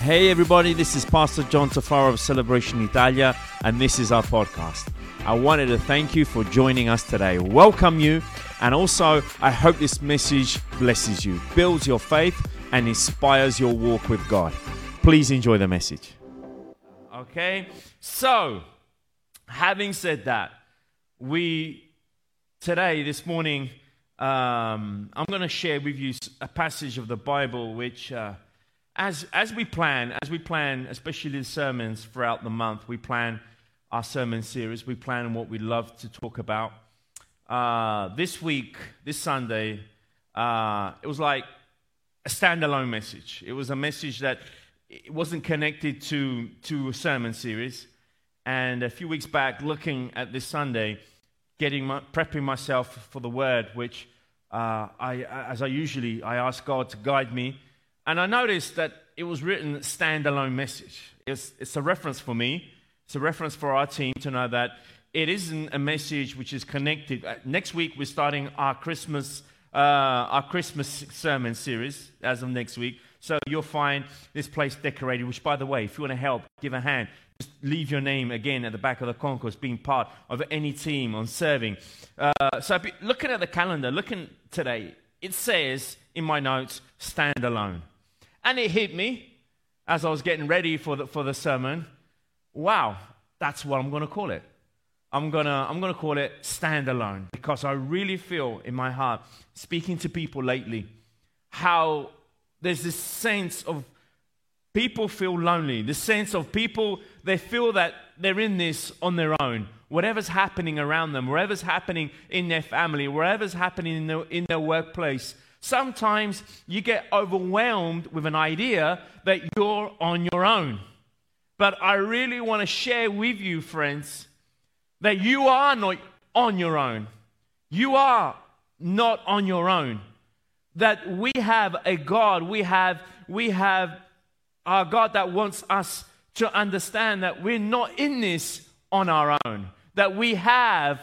Hey, everybody, this is Pastor John Tafaro of Celebration Italia, and this is our podcast. I wanted to thank you for joining us today, welcome you, and also I hope this message blesses you, builds your faith, and inspires your walk with God. Please enjoy the message. Okay, so having said that, we today, this morning, um, I'm going to share with you a passage of the Bible which. Uh, as, as we plan, as we plan, especially the sermons throughout the month, we plan our sermon series. We plan what we love to talk about. Uh, this week, this Sunday, uh, it was like a standalone message. It was a message that it wasn't connected to, to a sermon series. And a few weeks back, looking at this Sunday, getting my, prepping myself for the word, which uh, I, as I usually, I ask God to guide me and I noticed that it was written standalone message. It's, it's a reference for me. It's a reference for our team to know that it isn't a message which is connected. Uh, next week we're starting our Christmas uh, our Christmas sermon series as of next week. So you'll find this place decorated. Which, by the way, if you want to help, give a hand. Just leave your name again at the back of the concourse, being part of any team on serving. Uh, so looking at the calendar, looking today, it says in my notes, stand alone. And it hit me as I was getting ready for the, for the sermon. Wow, that's what I'm going to call it. I'm going to I'm going to call it stand alone because I really feel in my heart, speaking to people lately, how there's this sense of people feel lonely, the sense of people, they feel that they're in this on their own. Whatever's happening around them, whatever's happening in their family, whatever's happening in their, in their workplace, Sometimes you get overwhelmed with an idea that you're on your own. But I really want to share with you, friends, that you are not on your own. You are not on your own. That we have a God, we have, we have our God that wants us to understand that we're not in this on our own. That we have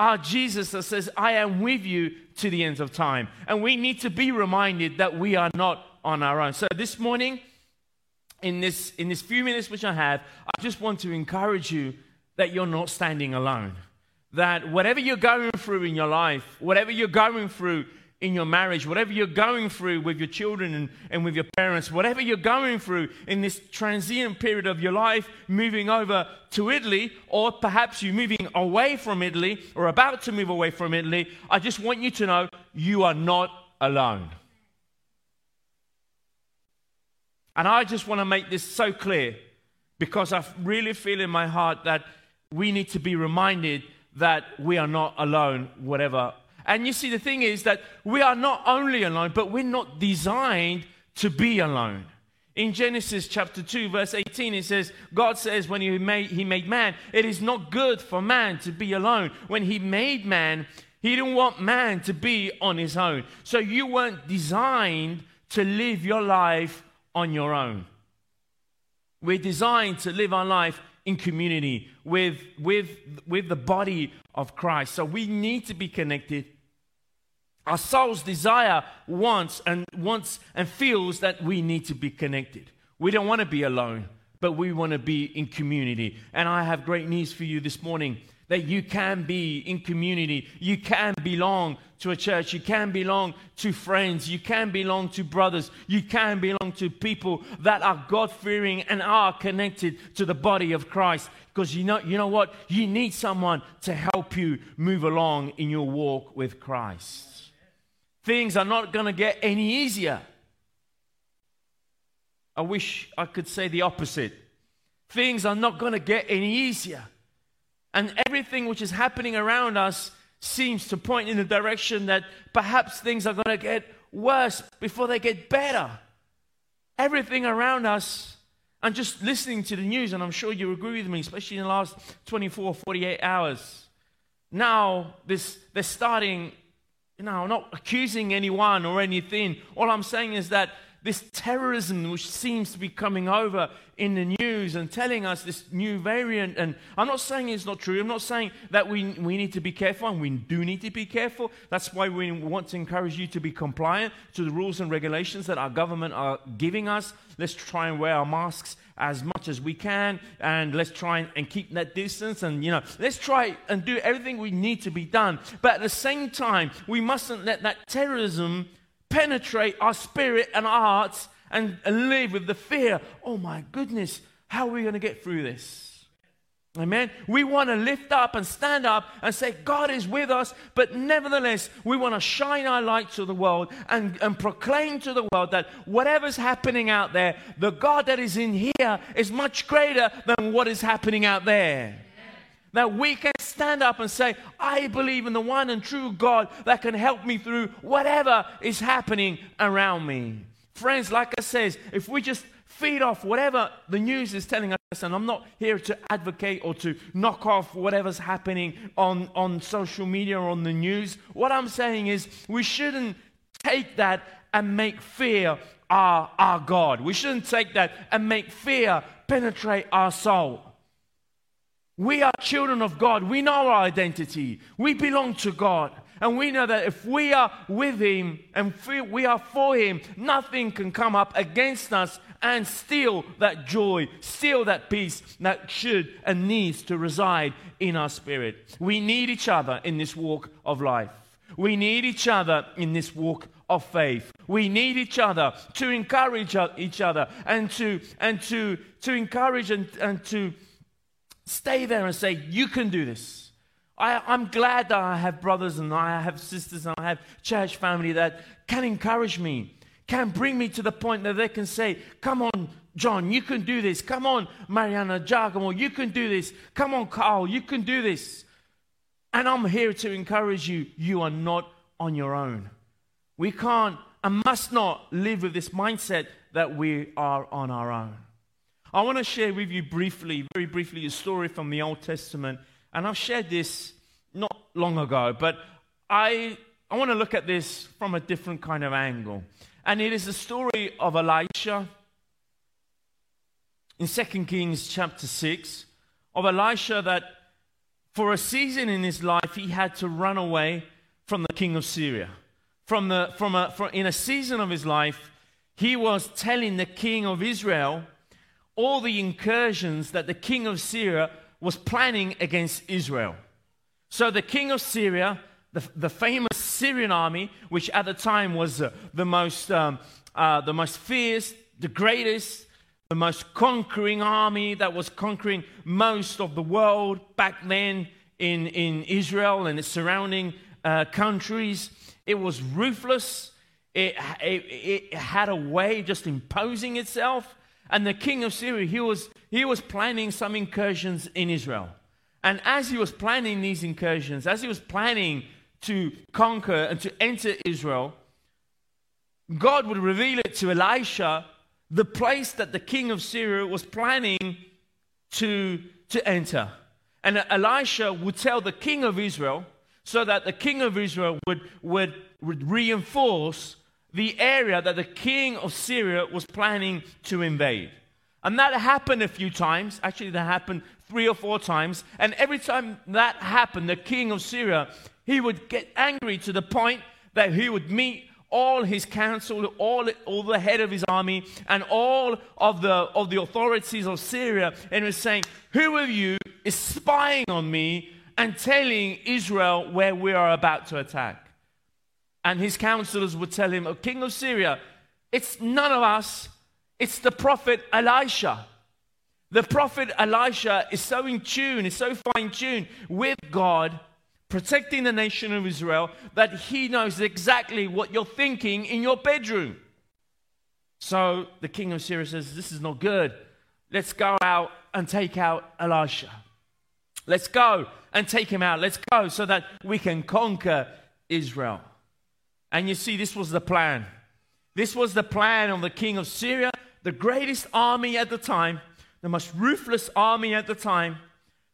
our Jesus that says, I am with you to the ends of time. And we need to be reminded that we are not on our own. So this morning, in this, in this few minutes which I have, I just want to encourage you that you're not standing alone. That whatever you're going through in your life, whatever you're going through in your marriage, whatever you're going through with your children and, and with your parents, whatever you're going through in this transient period of your life, moving over to Italy, or perhaps you're moving away from Italy or about to move away from Italy, I just want you to know you are not alone. And I just want to make this so clear because I really feel in my heart that we need to be reminded that we are not alone, whatever and you see, the thing is that we are not only alone, but we're not designed to be alone. In Genesis chapter 2, verse 18, it says, God says, when he made, he made man, it is not good for man to be alone. When He made man, He didn't want man to be on his own. So you weren't designed to live your life on your own. We're designed to live our life in community with, with, with the body of Christ. So we need to be connected. Our soul's desire wants and wants and feels that we need to be connected. We don't want to be alone, but we want to be in community. And I have great news for you this morning that you can be in community. You can belong to a church. You can belong to friends. You can belong to brothers. You can belong to people that are God fearing and are connected to the body of Christ. Because you know, you know what? You need someone to help you move along in your walk with Christ. Things are not going to get any easier. I wish I could say the opposite. Things are not going to get any easier. And everything which is happening around us seems to point in the direction that perhaps things are going to get worse before they get better. Everything around us, and just listening to the news, and I'm sure you agree with me, especially in the last 24, 48 hours. Now, this, they're starting, you know, I'm not accusing anyone or anything. All I'm saying is that this terrorism which seems to be coming over in the news and telling us this new variant. And I'm not saying it's not true. I'm not saying that we, we need to be careful, and we do need to be careful. That's why we want to encourage you to be compliant to the rules and regulations that our government are giving us. Let's try and wear our masks as much as we can, and let's try and, and keep that distance. And, you know, let's try and do everything we need to be done. But at the same time, we mustn't let that terrorism penetrate our spirit and our hearts and, and live with the fear oh my goodness, how are we going to get through this? Amen. We want to lift up and stand up and say, God is with us, but nevertheless, we want to shine our light to the world and, and proclaim to the world that whatever's happening out there, the God that is in here is much greater than what is happening out there. That we can stand up and say, I believe in the one and true God that can help me through whatever is happening around me. Friends, like I says, if we just feed off whatever the news is telling us, and I'm not here to advocate or to knock off whatever's happening on, on social media or on the news. What I'm saying is we shouldn't take that and make fear our, our God. We shouldn't take that and make fear penetrate our soul. We are children of God. We know our identity. We belong to God. And we know that if we are with Him and we are for Him, nothing can come up against us and steal that joy, steal that peace that should and needs to reside in our spirit. We need each other in this walk of life. We need each other in this walk of faith. We need each other to encourage each other and to, and to, to encourage and, and to Stay there and say, You can do this. I, am glad that I have brothers and I have sisters and I have church family that can encourage me, can bring me to the point that they can say, Come on, John, you can do this. Come on, Mariana Giacomo, you can do this. Come on, Carl, you can do this. And I'm here to encourage you. You are not on your own. We can't and must not live with this mindset that we are on our own. I want to share with you briefly, very briefly, a story from the Old Testament. And I've shared this not long ago, but I, I want to look at this from a different kind of angle. And it is the story of Elisha in 2 Kings chapter 6 of Elisha that for a season in his life he had to run away from the king of Syria. From the, from a, from, in a season of his life, he was telling the king of Israel all the incursions that the king of Syria was planning against Israel. So the king of Syria, the, the famous Syrian army, which at the time was uh, the, most, um, uh, the most fierce, the greatest, the most conquering army that was conquering most of the world back then in, in Israel and its surrounding uh, countries. It was ruthless. It, it, it had a way just imposing itself. And the king of Syria, he was, he was planning some incursions in Israel. And as he was planning these incursions, as he was planning to conquer and to enter Israel, God would reveal it to Elisha the place that the king of Syria was planning to, to enter. And Elisha would tell the king of Israel so that the king of Israel would, would, would reinforce the area that the king of Syria was planning to invade. And that happened a few times. Actually, that happened three or four times. And every time that happened, the king of Syria, he would get angry to the point that he would meet all his council, all, all the head of his army, and all of the, of the authorities of Syria, and was saying, Who of you is spying on me and telling Israel where we are about to attack? And his counselors would tell him, oh, King of Syria, it's none of us, it's the prophet Elisha. The prophet Elisha is so in tune, is so fine tuned with God, protecting the nation of Israel, that he knows exactly what you're thinking in your bedroom. So the king of Syria says, This is not good. Let's go out and take out Elisha. Let's go and take him out. Let's go so that we can conquer Israel. And you see, this was the plan. This was the plan of the king of Syria, the greatest army at the time, the most ruthless army at the time,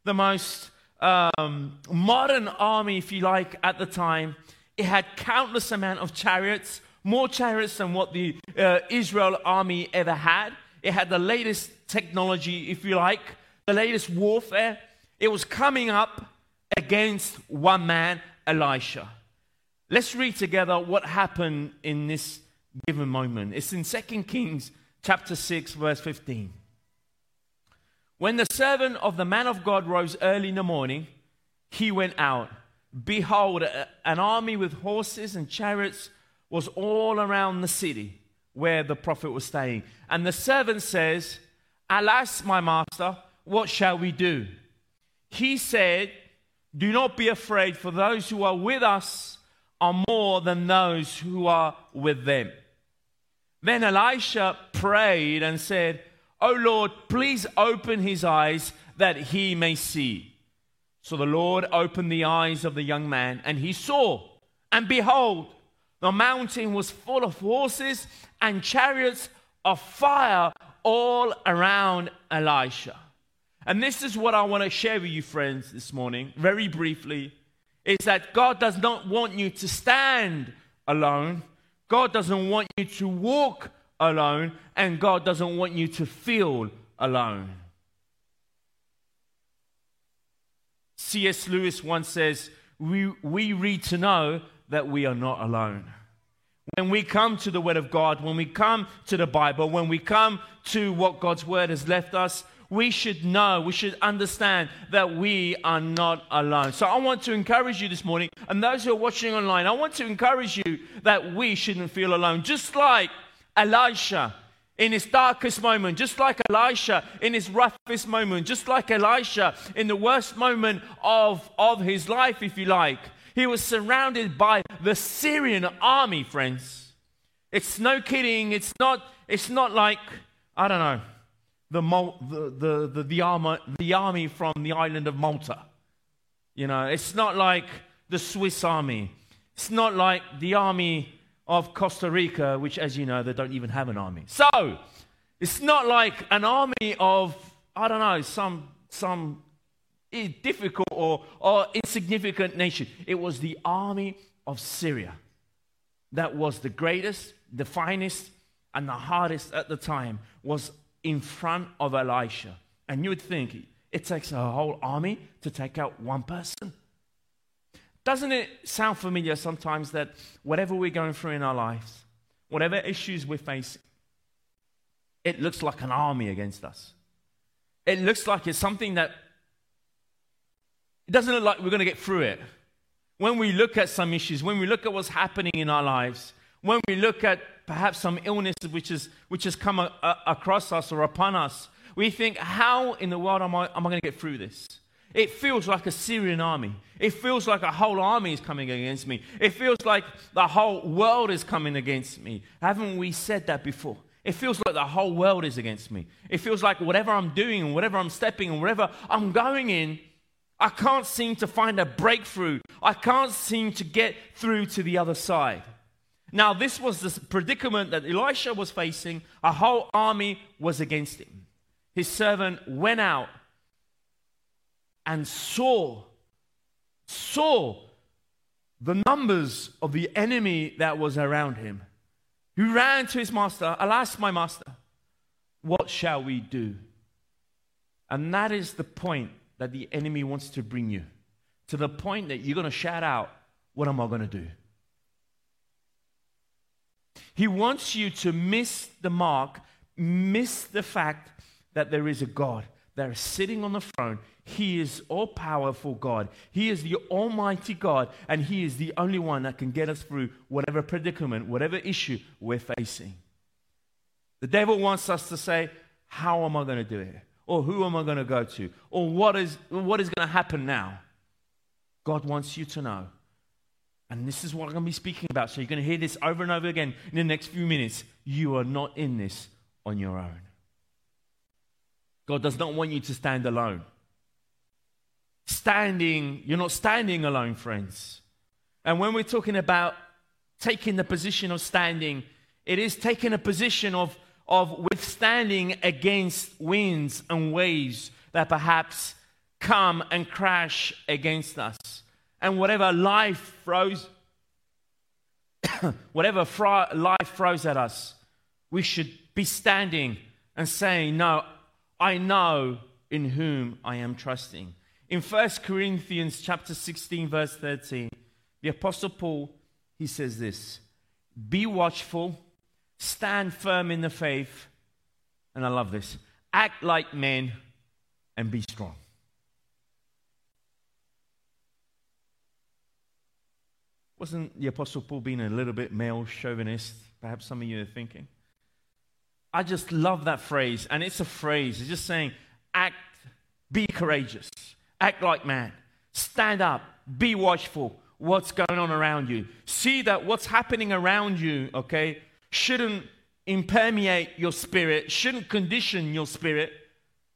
the most um, modern army, if you like, at the time. It had countless amount of chariots, more chariots than what the uh, Israel army ever had. It had the latest technology, if you like, the latest warfare. It was coming up against one man, Elisha. Let's read together what happened in this given moment. It's in 2 Kings chapter 6 verse 15. When the servant of the man of God rose early in the morning, he went out. Behold, an army with horses and chariots was all around the city where the prophet was staying. And the servant says, Alas, my master, what shall we do? He said, Do not be afraid, for those who are with us are more than those who are with them. Then Elisha prayed and said, O Lord, please open his eyes that he may see. So the Lord opened the eyes of the young man, and he saw, and behold, the mountain was full of horses and chariots of fire all around Elisha. And this is what I want to share with you, friends, this morning, very briefly is that God does not want you to stand alone. God doesn't want you to walk alone. And God doesn't want you to feel alone. C.S. Lewis once says, we, we read to know that we are not alone. When we come to the Word of God, when we come to the Bible, when we come to what God's Word has left us, we should know, we should understand that we are not alone. So I want to encourage you this morning, and those who are watching online, I want to encourage you that we shouldn't feel alone. Just like Elisha in his darkest moment, just like Elisha in his roughest moment, just like Elisha in the worst moment of, of his life, if you like. He was surrounded by the Syrian army, friends. It's no kidding. It's not, it's not like, I don't know the, the, the, the, armor, the army from the island of Malta. You know, it's not like the Swiss army. It's not like the army of Costa Rica, which, as you know, they don't even have an army. So, it's not like an army of, I don't know, some, some difficult or, or insignificant nation. It was the army of Syria that was the greatest, the finest, and the hardest at the time, was in front of Elisha. And you would think it takes a whole army to take out one person. Doesn't it sound familiar sometimes that whatever we're going through in our lives, whatever issues we're facing, it looks like an army against us? It looks like it's something that it doesn't look like we're going to get through it. When we look at some issues, when we look at what's happening in our lives, when we look at perhaps some illness which, is, which has come a, a, across us or upon us, we think, how in the world am I, am I going to get through this? It feels like a Syrian army. It feels like a whole army is coming against me. It feels like the whole world is coming against me. Haven't we said that before? It feels like the whole world is against me. It feels like whatever I'm doing and whatever I'm stepping and wherever I'm going in, I can't seem to find a breakthrough. I can't seem to get through to the other side. Now, this was the predicament that Elisha was facing. A whole army was against him. His servant went out and saw, saw the numbers of the enemy that was around him. He ran to his master, Alas, my master, what shall we do? And that is the point that the enemy wants to bring you to the point that you're going to shout out, What am I going to do? He wants you to miss the mark, miss the fact that there is a God that is sitting on the throne. He is all powerful God. He is the Almighty God, and He is the only one that can get us through whatever predicament, whatever issue we're facing. The devil wants us to say, How am I going to do it? Or who am I going to go to? Or what is, what is going to happen now? God wants you to know and this is what I'm going to be speaking about. So you're going to hear this over and over again in the next few minutes. You are not in this on your own. God does not want you to stand alone. Standing, you're not standing alone, friends. And when we're talking about taking the position of standing, it is taking a position of, of withstanding against winds and waves that perhaps come and crash against us and whatever life throws whatever fr- life throws at us, we should be standing and saying, No, I know in whom I am trusting. In 1 Corinthians chapter 16, verse 13, the Apostle Paul, he says this Be watchful, stand firm in the faith, and I love this, act like men, and be strong. Wasn't the Apostle Paul being a little bit male chauvinist? Perhaps some of you are thinking. I just love that phrase. And it's a phrase. It's just saying, act, be courageous, act like man, stand up, be watchful. What's going on around you? See that what's happening around you, okay, shouldn't impermeate your spirit, shouldn't condition your spirit.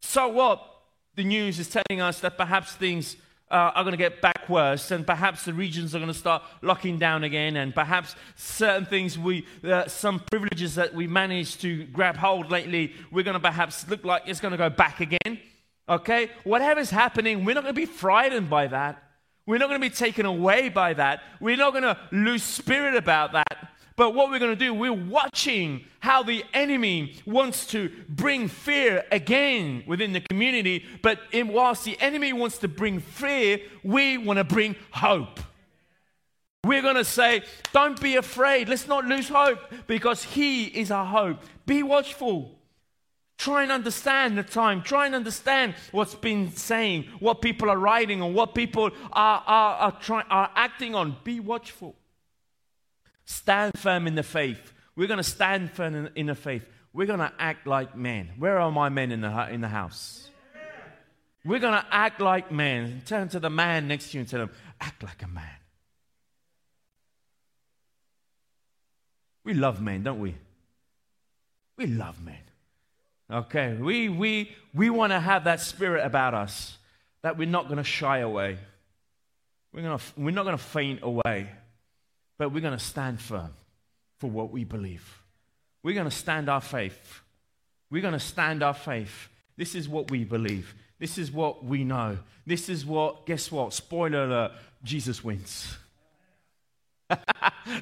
So what? The news is telling us that perhaps things uh, are going to get back worse, and perhaps the regions are going to start locking down again, and perhaps certain things we, uh, some privileges that we managed to grab hold lately, we're going to perhaps look like it's going to go back again. Okay? Whatever's happening, we're not going to be frightened by that. We're not going to be taken away by that. We're not going to lose spirit about that. But what we're going to do, we're watching how the enemy wants to bring fear again within the community. But in, whilst the enemy wants to bring fear, we want to bring hope. We're going to say, don't be afraid. Let's not lose hope because He is our hope. Be watchful. Try and understand the time. Try and understand what's been saying, what people are writing, or what people are, are, are, try, are acting on. Be watchful. Stand firm in the faith. We're going to stand firm in, the faith. We're going to act like men. Where are my men in the, in the house? We're going to act like men. Turn to the man next to you and tell him, act like a man. We love men, don't we? We love men. Okay, we, we, we want to have that spirit about us that we're not going to shy away. We're, gonna, we're not going to faint away but we're going to stand firm for what we believe. We're going to stand our faith. We're going to stand our faith. This is what we believe. This is what we know. This is what, guess what? Spoiler alert, Jesus wins.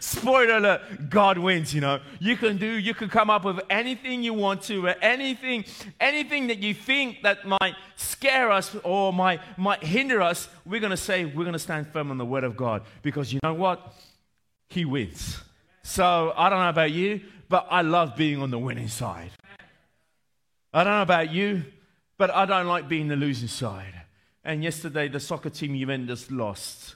Spoiler alert, God wins, you know. You can do, you can come up with anything you want to, anything, anything that you think that might scare us or might, might hinder us, we're going to say, we're going to stand firm on the word of God. Because you know what? He wins. So I don't know about you, but I love being on the winning side. I don't know about you, but I don't like being the losing side. And yesterday, the soccer team Juventus lost.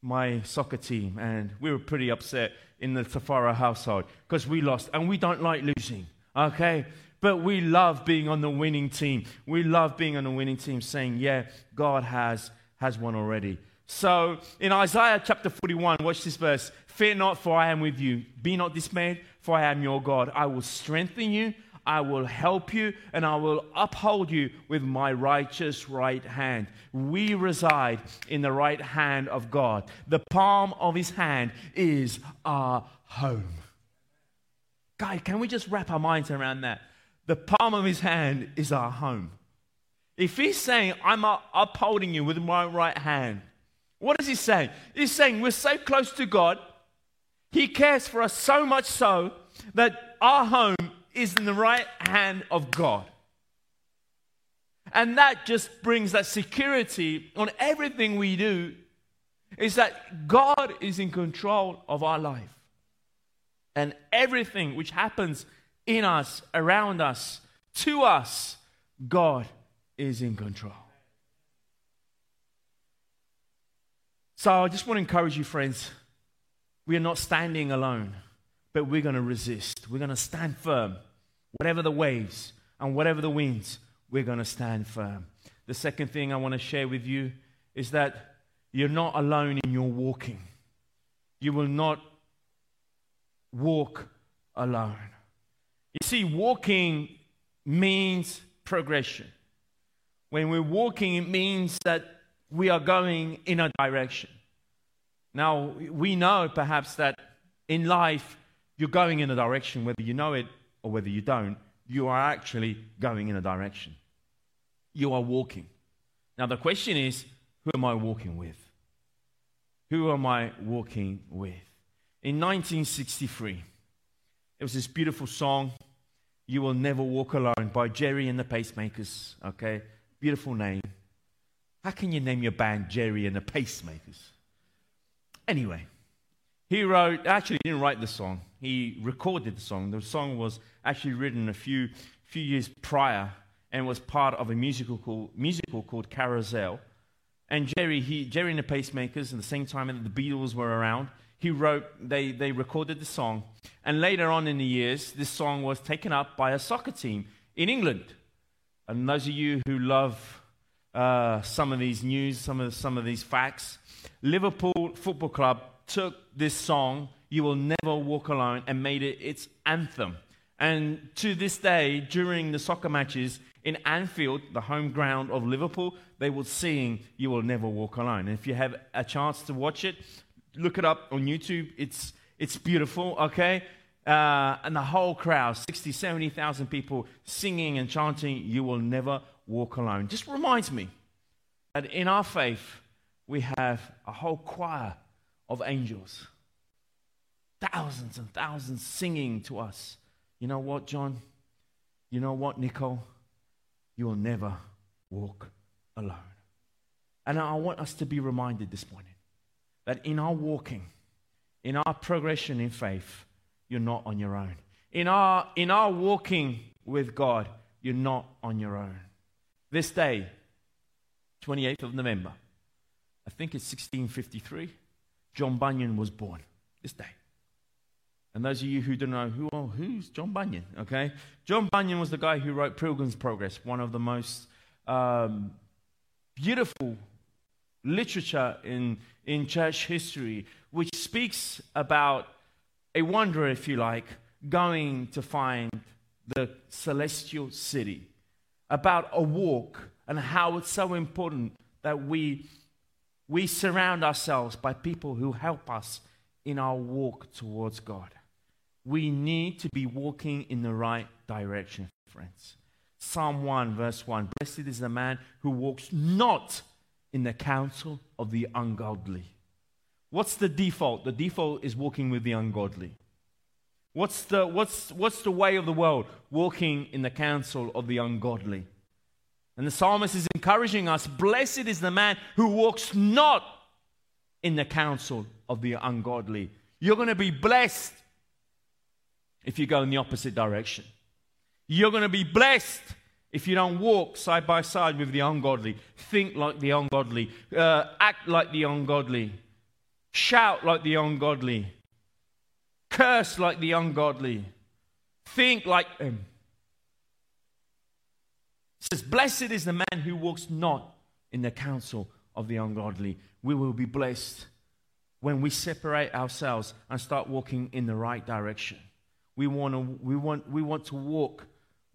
My soccer team, and we were pretty upset in the Tafaro household because we lost, and we don't like losing, okay? But we love being on the winning team. We love being on the winning team, saying, "Yeah, God has has won already." So in Isaiah chapter 41, watch this verse. Fear not, for I am with you. Be not dismayed, for I am your God. I will strengthen you, I will help you, and I will uphold you with my righteous right hand. We reside in the right hand of God. The palm of his hand is our home. Guy, can we just wrap our minds around that? The palm of his hand is our home. If he's saying, I'm upholding you with my right hand, what is he saying? He's saying we're so close to God he cares for us so much so that our home is in the right hand of God. And that just brings that security on everything we do is that God is in control of our life. And everything which happens in us, around us, to us, God is in control. So I just want to encourage you, friends. We are not standing alone, but we're going to resist. We're going to stand firm. Whatever the waves and whatever the winds, we're going to stand firm. The second thing I want to share with you is that you're not alone in your walking. You will not walk alone. You see, walking means progression. When we're walking, it means that we are going in a direction. Now, we know perhaps that in life, you're going in a direction, whether you know it or whether you don't, you are actually going in a direction. You are walking. Now, the question is who am I walking with? Who am I walking with? in 1963. It was this beautiful song, You Will Never Walk Alone, by Gerry and the Pacemakers. Okay, beautiful name. How can you name your band Gerry and the Pacemakers? Anyway, he wrote, actually, he didn't write the song, he recorded the song. The song was actually written a few, few years prior and was part of a musical called, musical called Carousel. And Gerry, he, Gerry and the Pacemakers, at the same time that the Beatles were around, he wrote, they, they recorded the song. And later on in the years, this song was taken up by a soccer team in England. And those of you who love uh, some of these news, some of, some of these facts, Liverpool Football Club took this song, You Will Never Walk Alone, and made it its anthem. And to this day, during the soccer matches in Anfield, the home ground of Liverpool, they will sing You Will Never Walk Alone. And if you have a chance to watch it, look it up on YouTube. It's, it's beautiful, okay? Uh, and the whole crowd, 60, 70,000 people singing and chanting, You Will Never Walk Alone. Just reminds me that in our faith, we have a whole choir of angels. Thousands and thousands singing to us. You know what, John? You know what, Nicole? You will never walk alone. And I want us to be reminded this morning that in our walking, in our progression in faith, you're not on your own. In our, in our walking with God, you're not on your own. This day, 28th of November, I think it's 1653, John Bunyan was born. This day. And those of you who don't know who, oh, who's John Bunyan, okay? John Bunyan was the guy who wrote Pilgrim's Progress, one of the most um, beautiful literature in, in church history, which speaks about a wanderer, if you like, going to find the celestial city, about a walk and how it's so important that we, we surround ourselves by people who help us in our walk towards God. We need to be walking in the right direction, friends. Psalm 1, verse 1 Blessed is the man who walks not in the counsel of the ungodly. What's the default? The default is walking with the ungodly. What's the, what's, what's the way of the world? Walking in the counsel of the ungodly. And the psalmist is encouraging us Blessed is the man who walks not in the counsel of the ungodly. You're going to be blessed if you go in the opposite direction. You're going to be blessed if you don't walk side by side with the ungodly, think like the ungodly, uh, act like the ungodly, shout like the ungodly, curse like the ungodly, think like them. It says, Blessed is the man who walks not in the counsel of the ungodly. We will be blessed when we separate ourselves and start walking in the right direction. We want to, we want, we want to walk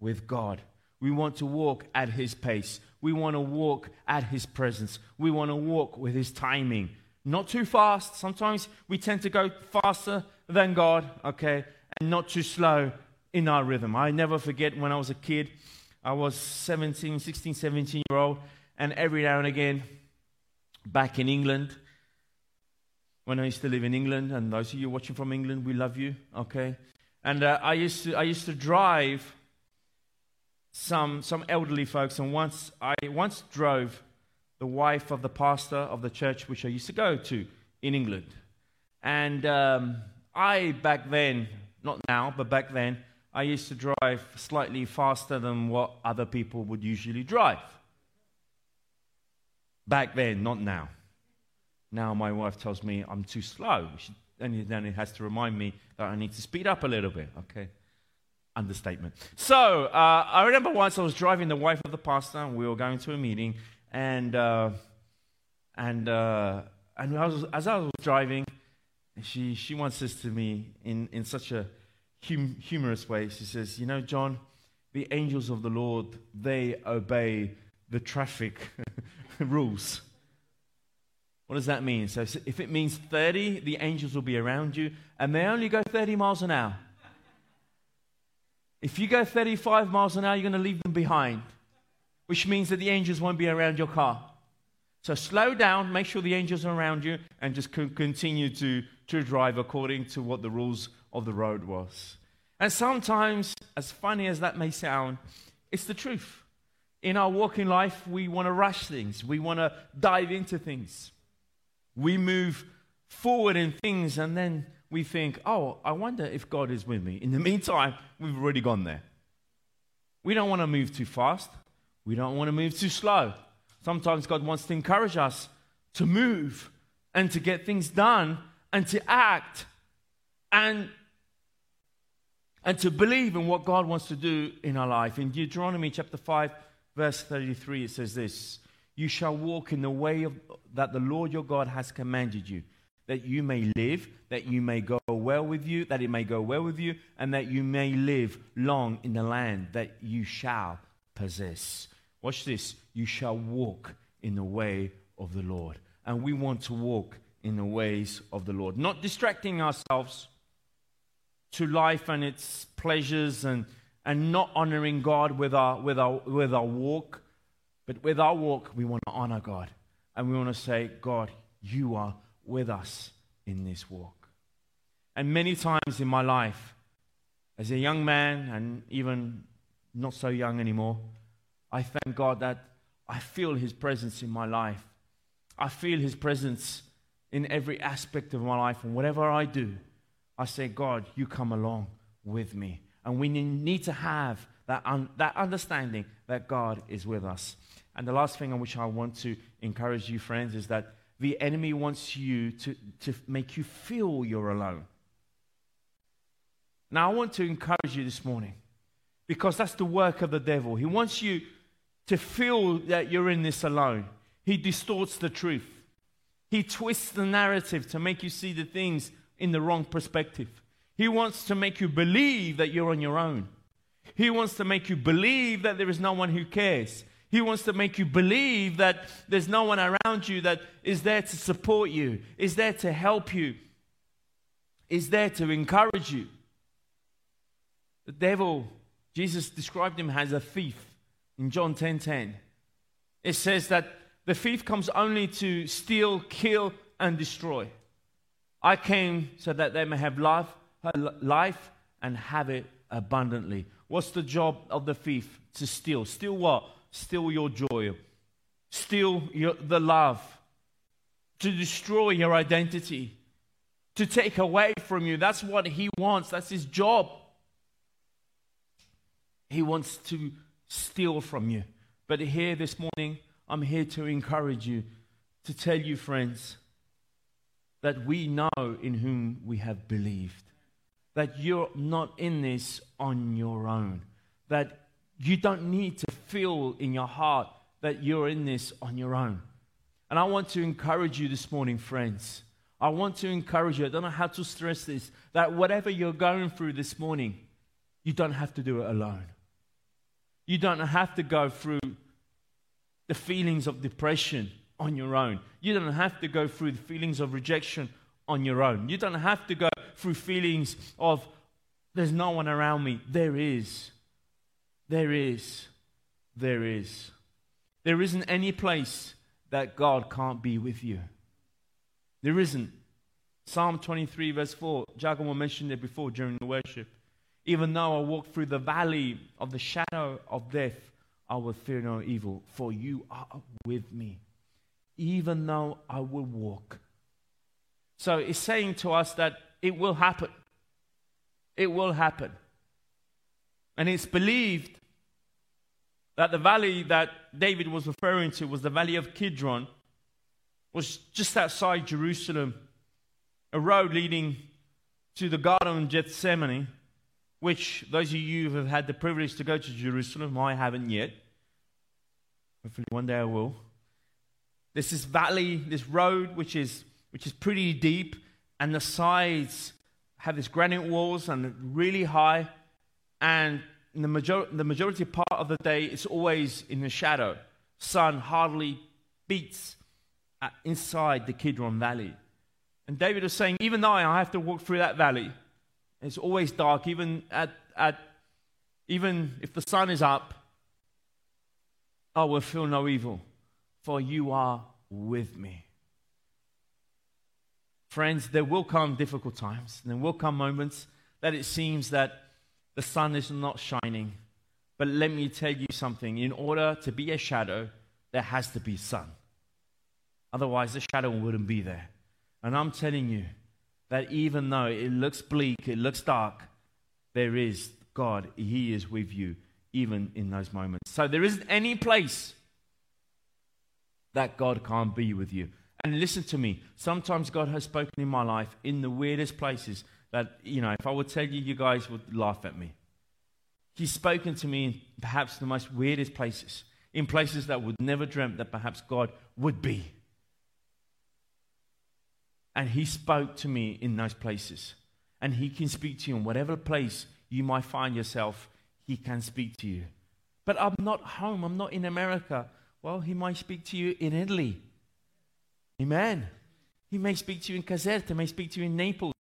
with God. We want to walk at His pace. We want to walk at His presence. We want to walk with His timing. Not too fast. Sometimes we tend to go faster than God, okay, and not too slow in our rhythm. I never forget when I was a kid, I was 17, 16, 17 year old, and every now and again, back in England, when I used to live in England, and those of you watching from England, we love you, okay? And uh, I, used to, I used to drive some, some elderly folks, and once I once drove the wife of the pastor of the church which I used to go to in England. And um, I, back then, not now, but back then, I used to drive slightly faster than what other people would usually drive. Back then, not now. Now my wife tells me I'm too slow. She, and then it has to remind me that I need to speed up a little bit, okay? understatement. So uh, I remember once I was driving the wife of the pastor, and we were going to a meeting, and uh, and uh, and I was, as I was driving, she she once says to me in in such a hum, humorous way, she says, "You know, John, the angels of the Lord they obey the traffic rules." What does that mean? So if it means 30, the angels will be around you, and they only go 30 miles an hour. If you go 35 miles an hour, you're going to leave them behind, which means that the angels won't be around your car. So slow down, make sure the angels are around you, and just continue to, to drive according to what the rules of the road was. And sometimes, as funny as that may sound, it's the truth. In our walking life, we want to rush things, we want to dive into things. We move forward in things and then we think, oh, I wonder if God is with me. In the meantime, we've already gone there. We don't want to move too fast. We don't want to move too slow. Sometimes God wants to encourage us to move and to get things done and to act and, and to believe in what God wants to do in our life. In Deuteronomy chapter 5, verse 33, it says this You shall walk in the way of, that the Lord your God has commanded you that you may live, that you may go well with you, that it may go well with you, and that you may live long in the land that you shall possess. Watch this. You shall walk in the way of the Lord. And we want to walk in the ways of the Lord, not distracting ourselves to life and its pleasures and, and not honoring God with our, with, our, with our walk. But with our walk, we want to honor God. And we want to say, God, you are with us in this walk. And many times in my life, as a young man and even not so young anymore, I thank God that I feel His presence in my life. I feel His presence in every aspect of my life. And whatever I do, I say, God, you come along with me. And we need to have that, un- that understanding that God is with us. And the last thing on which I want to encourage you, friends, is that the enemy wants you to, to make you feel you're alone. Now, I want to encourage you this morning because that's the work of the devil. He wants you to feel that you're in this alone. He distorts the truth, he twists the narrative to make you see the things in the wrong perspective. He wants to make you believe that you're on your own. He wants to make you believe that there is no one who cares. He wants to make you believe that there's no one around you that is there to support you, is there to help you, is there to encourage you. The devil, Jesus described him as a thief in John 10:10. 10, 10. It says that the thief comes only to steal, kill, and destroy. I came so that they may have life, life and have it abundantly. What's the job of the thief? To steal. Steal what? steal your joy, steal your, the love, to destroy your identity, to take away from you. That's what he wants, that's his job. He wants to steal from you. But here this morning, I'm here to encourage you, to tell you, friends, that we know in whom we have believed. That you're not in this on your own. That you don't need to feel in your heart that you're in this on your own. And I want to encourage you this morning, friends. I want to encourage you. I don't know how to stress this that whatever you're going through this morning, you don't have to do it alone. You don't have to go through the feelings of depression on your own. You don't have to go through the feelings of rejection on your own. You don't have to go through feelings of there's no one around me. There is. There is. There is. There isn't any place that God can't be with you. There isn't. Psalm 23, verse 4, Giacomo mentioned it before during the worship. Even though I walk through the valley of the shadow of death, I will fear no evil, for you are with me. Even though I will walk. So it's saying to us that it will happen. It will happen. And it's believed that the valley that David was referring to was the valley of Kidron, was just outside Jerusalem, a road leading to the Garden of Gethsemane, which those of you who have had the privilege to go to Jerusalem, I haven't yet. Hopefully one day I will. There's this valley, this road, which is, which is pretty deep, and the sides have these granite walls and really high, and the, major- the majority part of the day, it's always in the shadow. Sun hardly beats uh, inside the Kidron Valley. And David was saying, even though I have to walk through that valley, it's always dark, even at, at even if the sun is up, I will feel no evil, for you are with me. Friends, there will come difficult times. And there will come moments that it seems that the sun is not shining. But let me tell you something. In order to be a shadow, there has to be sun. Otherwise, the shadow wouldn't be there. And I'm telling you that even though it looks bleak, it looks dark, there is God. He is with you even in those moments. So there isn't any place that God can't be with you. And listen to me. Sometimes God has spoken in my life in the weirdest places that, you know, if I would tell you, you guys would laugh at me. He's spoken to me in perhaps the most weirdest places, in places that would never dreamt that perhaps God would be. And He spoke to me in those places. And He can speak to you in whatever place you might find yourself, He can speak to you. But I'm not home, I'm not in America. Well, He might speak to you in Italy. Amen. He may speak to you in Caserta, he may speak to you in Naples.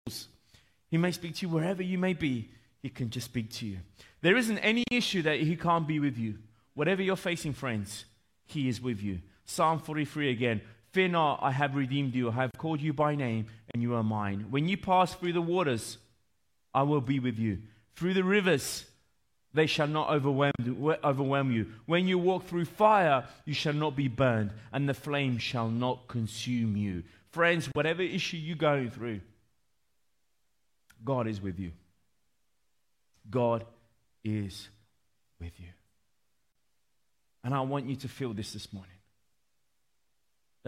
He may speak to you wherever you may be. He can just speak to you. There isn't any issue that He can't be with you. Whatever you're facing, friends, He is with you. Psalm 43 again. Fear not, I have redeemed you. I have called you by name, and you are mine. When you pass through the waters, I will be with you. Through the rivers, they shall not overwhelm, you. When you walk through fire, you shall not be burned, and the flame shall not consume you. Friends, whatever issue you're going through, God is with you. God is with you. And I want you to feel this this morning.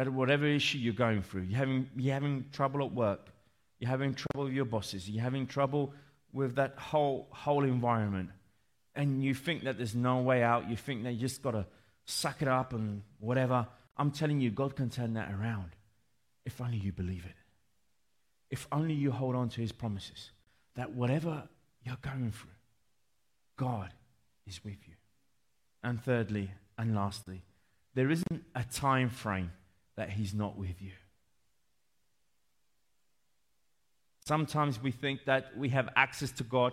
That whatever issue you're going through, you're having, you're having trouble at work, you're having trouble with your bosses, you're having trouble with that whole, whole environment, and you think that there's no way out, you think that you just got to suck it up and whatever, I'm telling you, God can turn that around if only you believe it. If only you hold on to His promises that whatever you're going through, God is with you. And thirdly and lastly, there isn't a time frame that He's not with you. Sometimes we think that we have access to God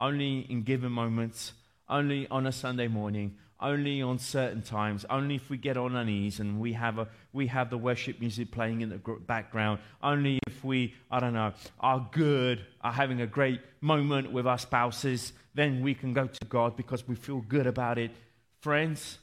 only in given moments, only on a Sunday morning, only on certain times, only if we get on our knees and we have, a, we have the worship music playing in the background, only if we, I don't know, are good, are having a great moment with our spouses, then we can go to God because we feel good about it. Friends,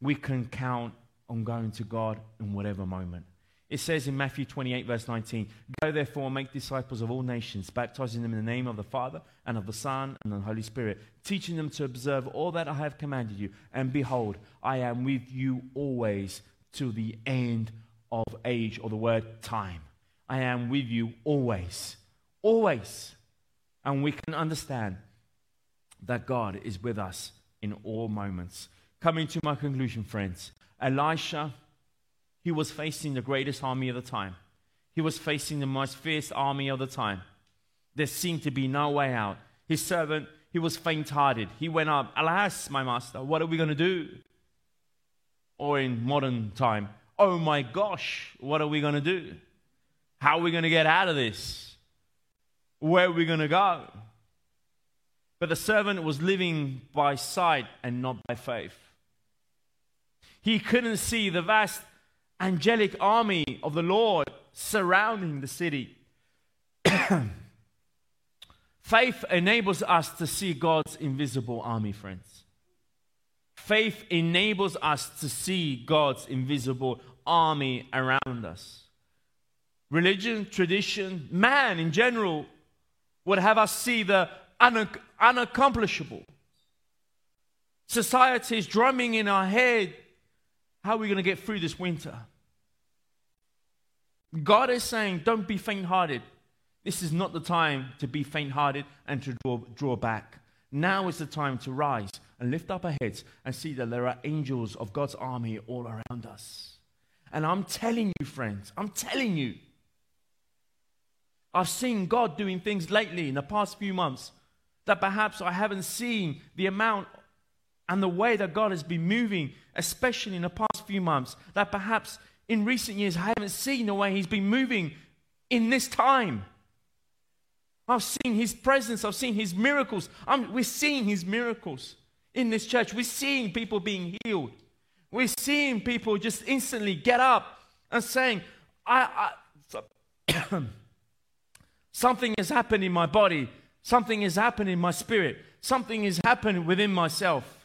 we can count on going to God in whatever moment. It says in Matthew 28, verse 19, Go therefore and make disciples of all nations, baptizing them in the name of the Father and of the Son and the Holy Spirit, teaching them to observe all that I have commanded you. And behold, I am with you always to the end of age, or the word time. I am with you always. Always. And we can understand that God is with us in all moments. Coming to my conclusion, friends, Elisha he was facing the greatest army of the time. He was facing the most fierce army of the time. There seemed to be no way out. His servant, he was faint hearted. He went up, Alas, my master, what are we going to do? Or in modern time, Oh my gosh, what are we going to do? How are we going to get out of this? Where are we going to go? But the servant was living by sight and not by faith. He couldn't see the vast angelic army of the Lord surrounding the city. Faith enables us to see God's invisible army, friends. Faith enables us to see God's invisible army around us. Religion, tradition, man in general would have us see the unac- unaccomplishable. Society is drumming in our head how are we going to get through this winter? God is saying, don't be faint hearted. This is not the time to be faint hearted and to draw, draw back. Now is the time to rise and lift up our heads and see that there are angels of God's army all around us. And I'm telling you, friends, I'm telling you, I've seen God doing things lately in the past few months that perhaps I haven't seen the amount and the way that God has been moving, especially in the past few months, that perhaps in recent years, I haven't seen the way He's been moving in this time. I've seen His presence, I've seen His miracles. I'm, we're seeing His miracles in this church. We're seeing people being healed. We're seeing people just instantly get up and saying, I, I something has happened in my body, something has happened in my spirit, something has happened within myself.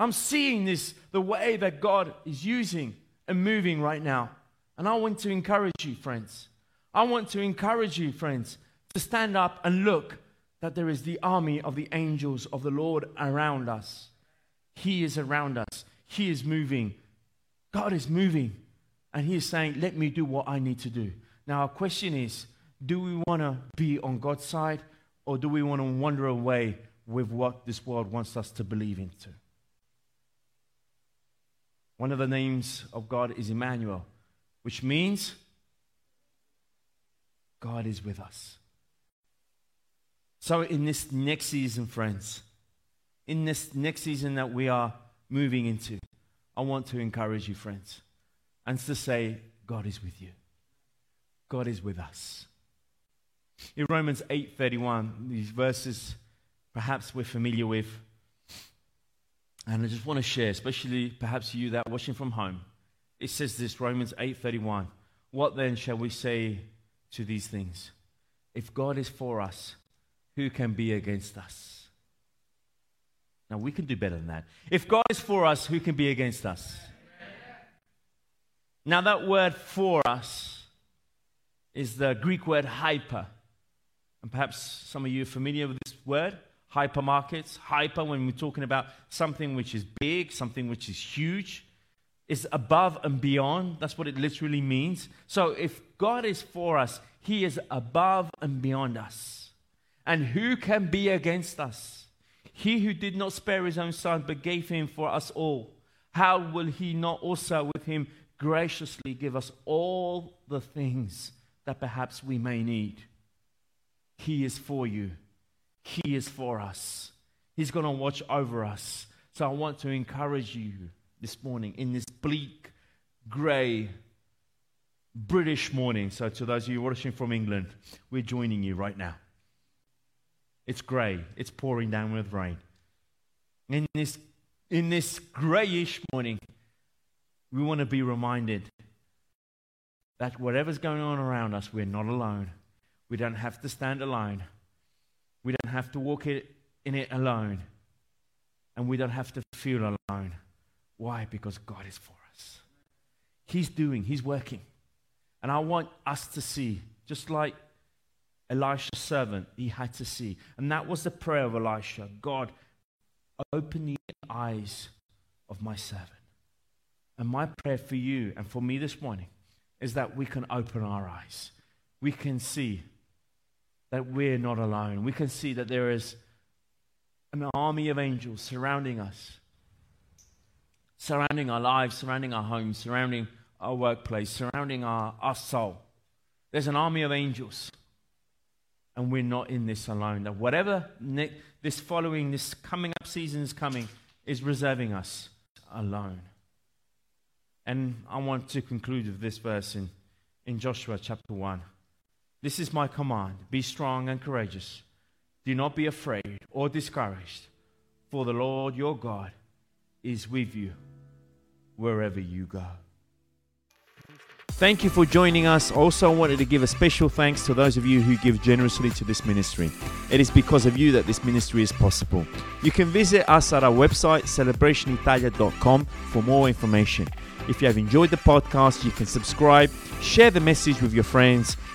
I'm seeing this the way that God is using and moving right now. And I want to encourage you, friends. I want to encourage you, friends, to stand up and look that there is the army of the angels of the Lord around us. He is around us. He is moving. God is moving. And He is saying, Let me do what I need to do. Now, our question is do we want to be on God's side or do we want to wander away with what this world wants us to believe into? One of the names of God is Emmanuel, which means God is with us. So, in this next season, friends, in this next season that we are moving into, I want to encourage you, friends, and to say, God is with you. God is with us. In Romans 8:31, these verses perhaps we're familiar with. And I just want to share, especially perhaps you that watching from home. It says this, Romans 8:31. What then shall we say to these things? If God is for us, who can be against us? Now, we can do better than that. If God is for us, who can be against us? Now, that word for us is the Greek word hyper. And perhaps some of you are familiar with this word hypermarkets. Hyper, when we're talking about something which is big, something which is huge, is above and beyond. That's what it literally means. So if God is for us, He is above and beyond us. And who can be against us? He who did not spare his own son, but gave him for us all, how will he not also with him graciously give us all the things that perhaps we may need? He is for you, He is for us. He's going to watch over us. So I want to encourage you this morning in this bleak, grey, British morning. So, to those of you watching from England, we're joining you right now. It's grey. It's pouring down with rain. In this, in this greyish morning, we want to be reminded that whatever's going on around us, we're not alone. We don't have to stand alone. We don't have to walk it, in it alone. And we don't have to feel alone. Why? Because God is for us. He's doing, He's working. And I want us to see, just like Elisha's servant, he had to see. And that was the prayer of Elisha God, open the eyes of my servant. And my prayer for you and for me this morning is that we can open our eyes. We can see that we're not alone. We can see that there is an army of angels surrounding us, surrounding our lives, surrounding our homes, surrounding our workplace, surrounding our, our soul. There's an army of angels and we're not in this alone. That whatever this following, this coming up season is coming, is reserving us alone. And I want to conclude with this verse in, in Joshua chapter 1. This is my command be strong and courageous. Do not be afraid or discouraged, for the Lord your God is with you wherever you go. Thank you for joining us. Also, I wanted to give a special thanks to those of you who give generously to this ministry. It is because of you that this ministry is possible. You can visit us at our website, celebrationitalia.com, for more information. If you have enjoyed the podcast, you can subscribe, share the message with your friends,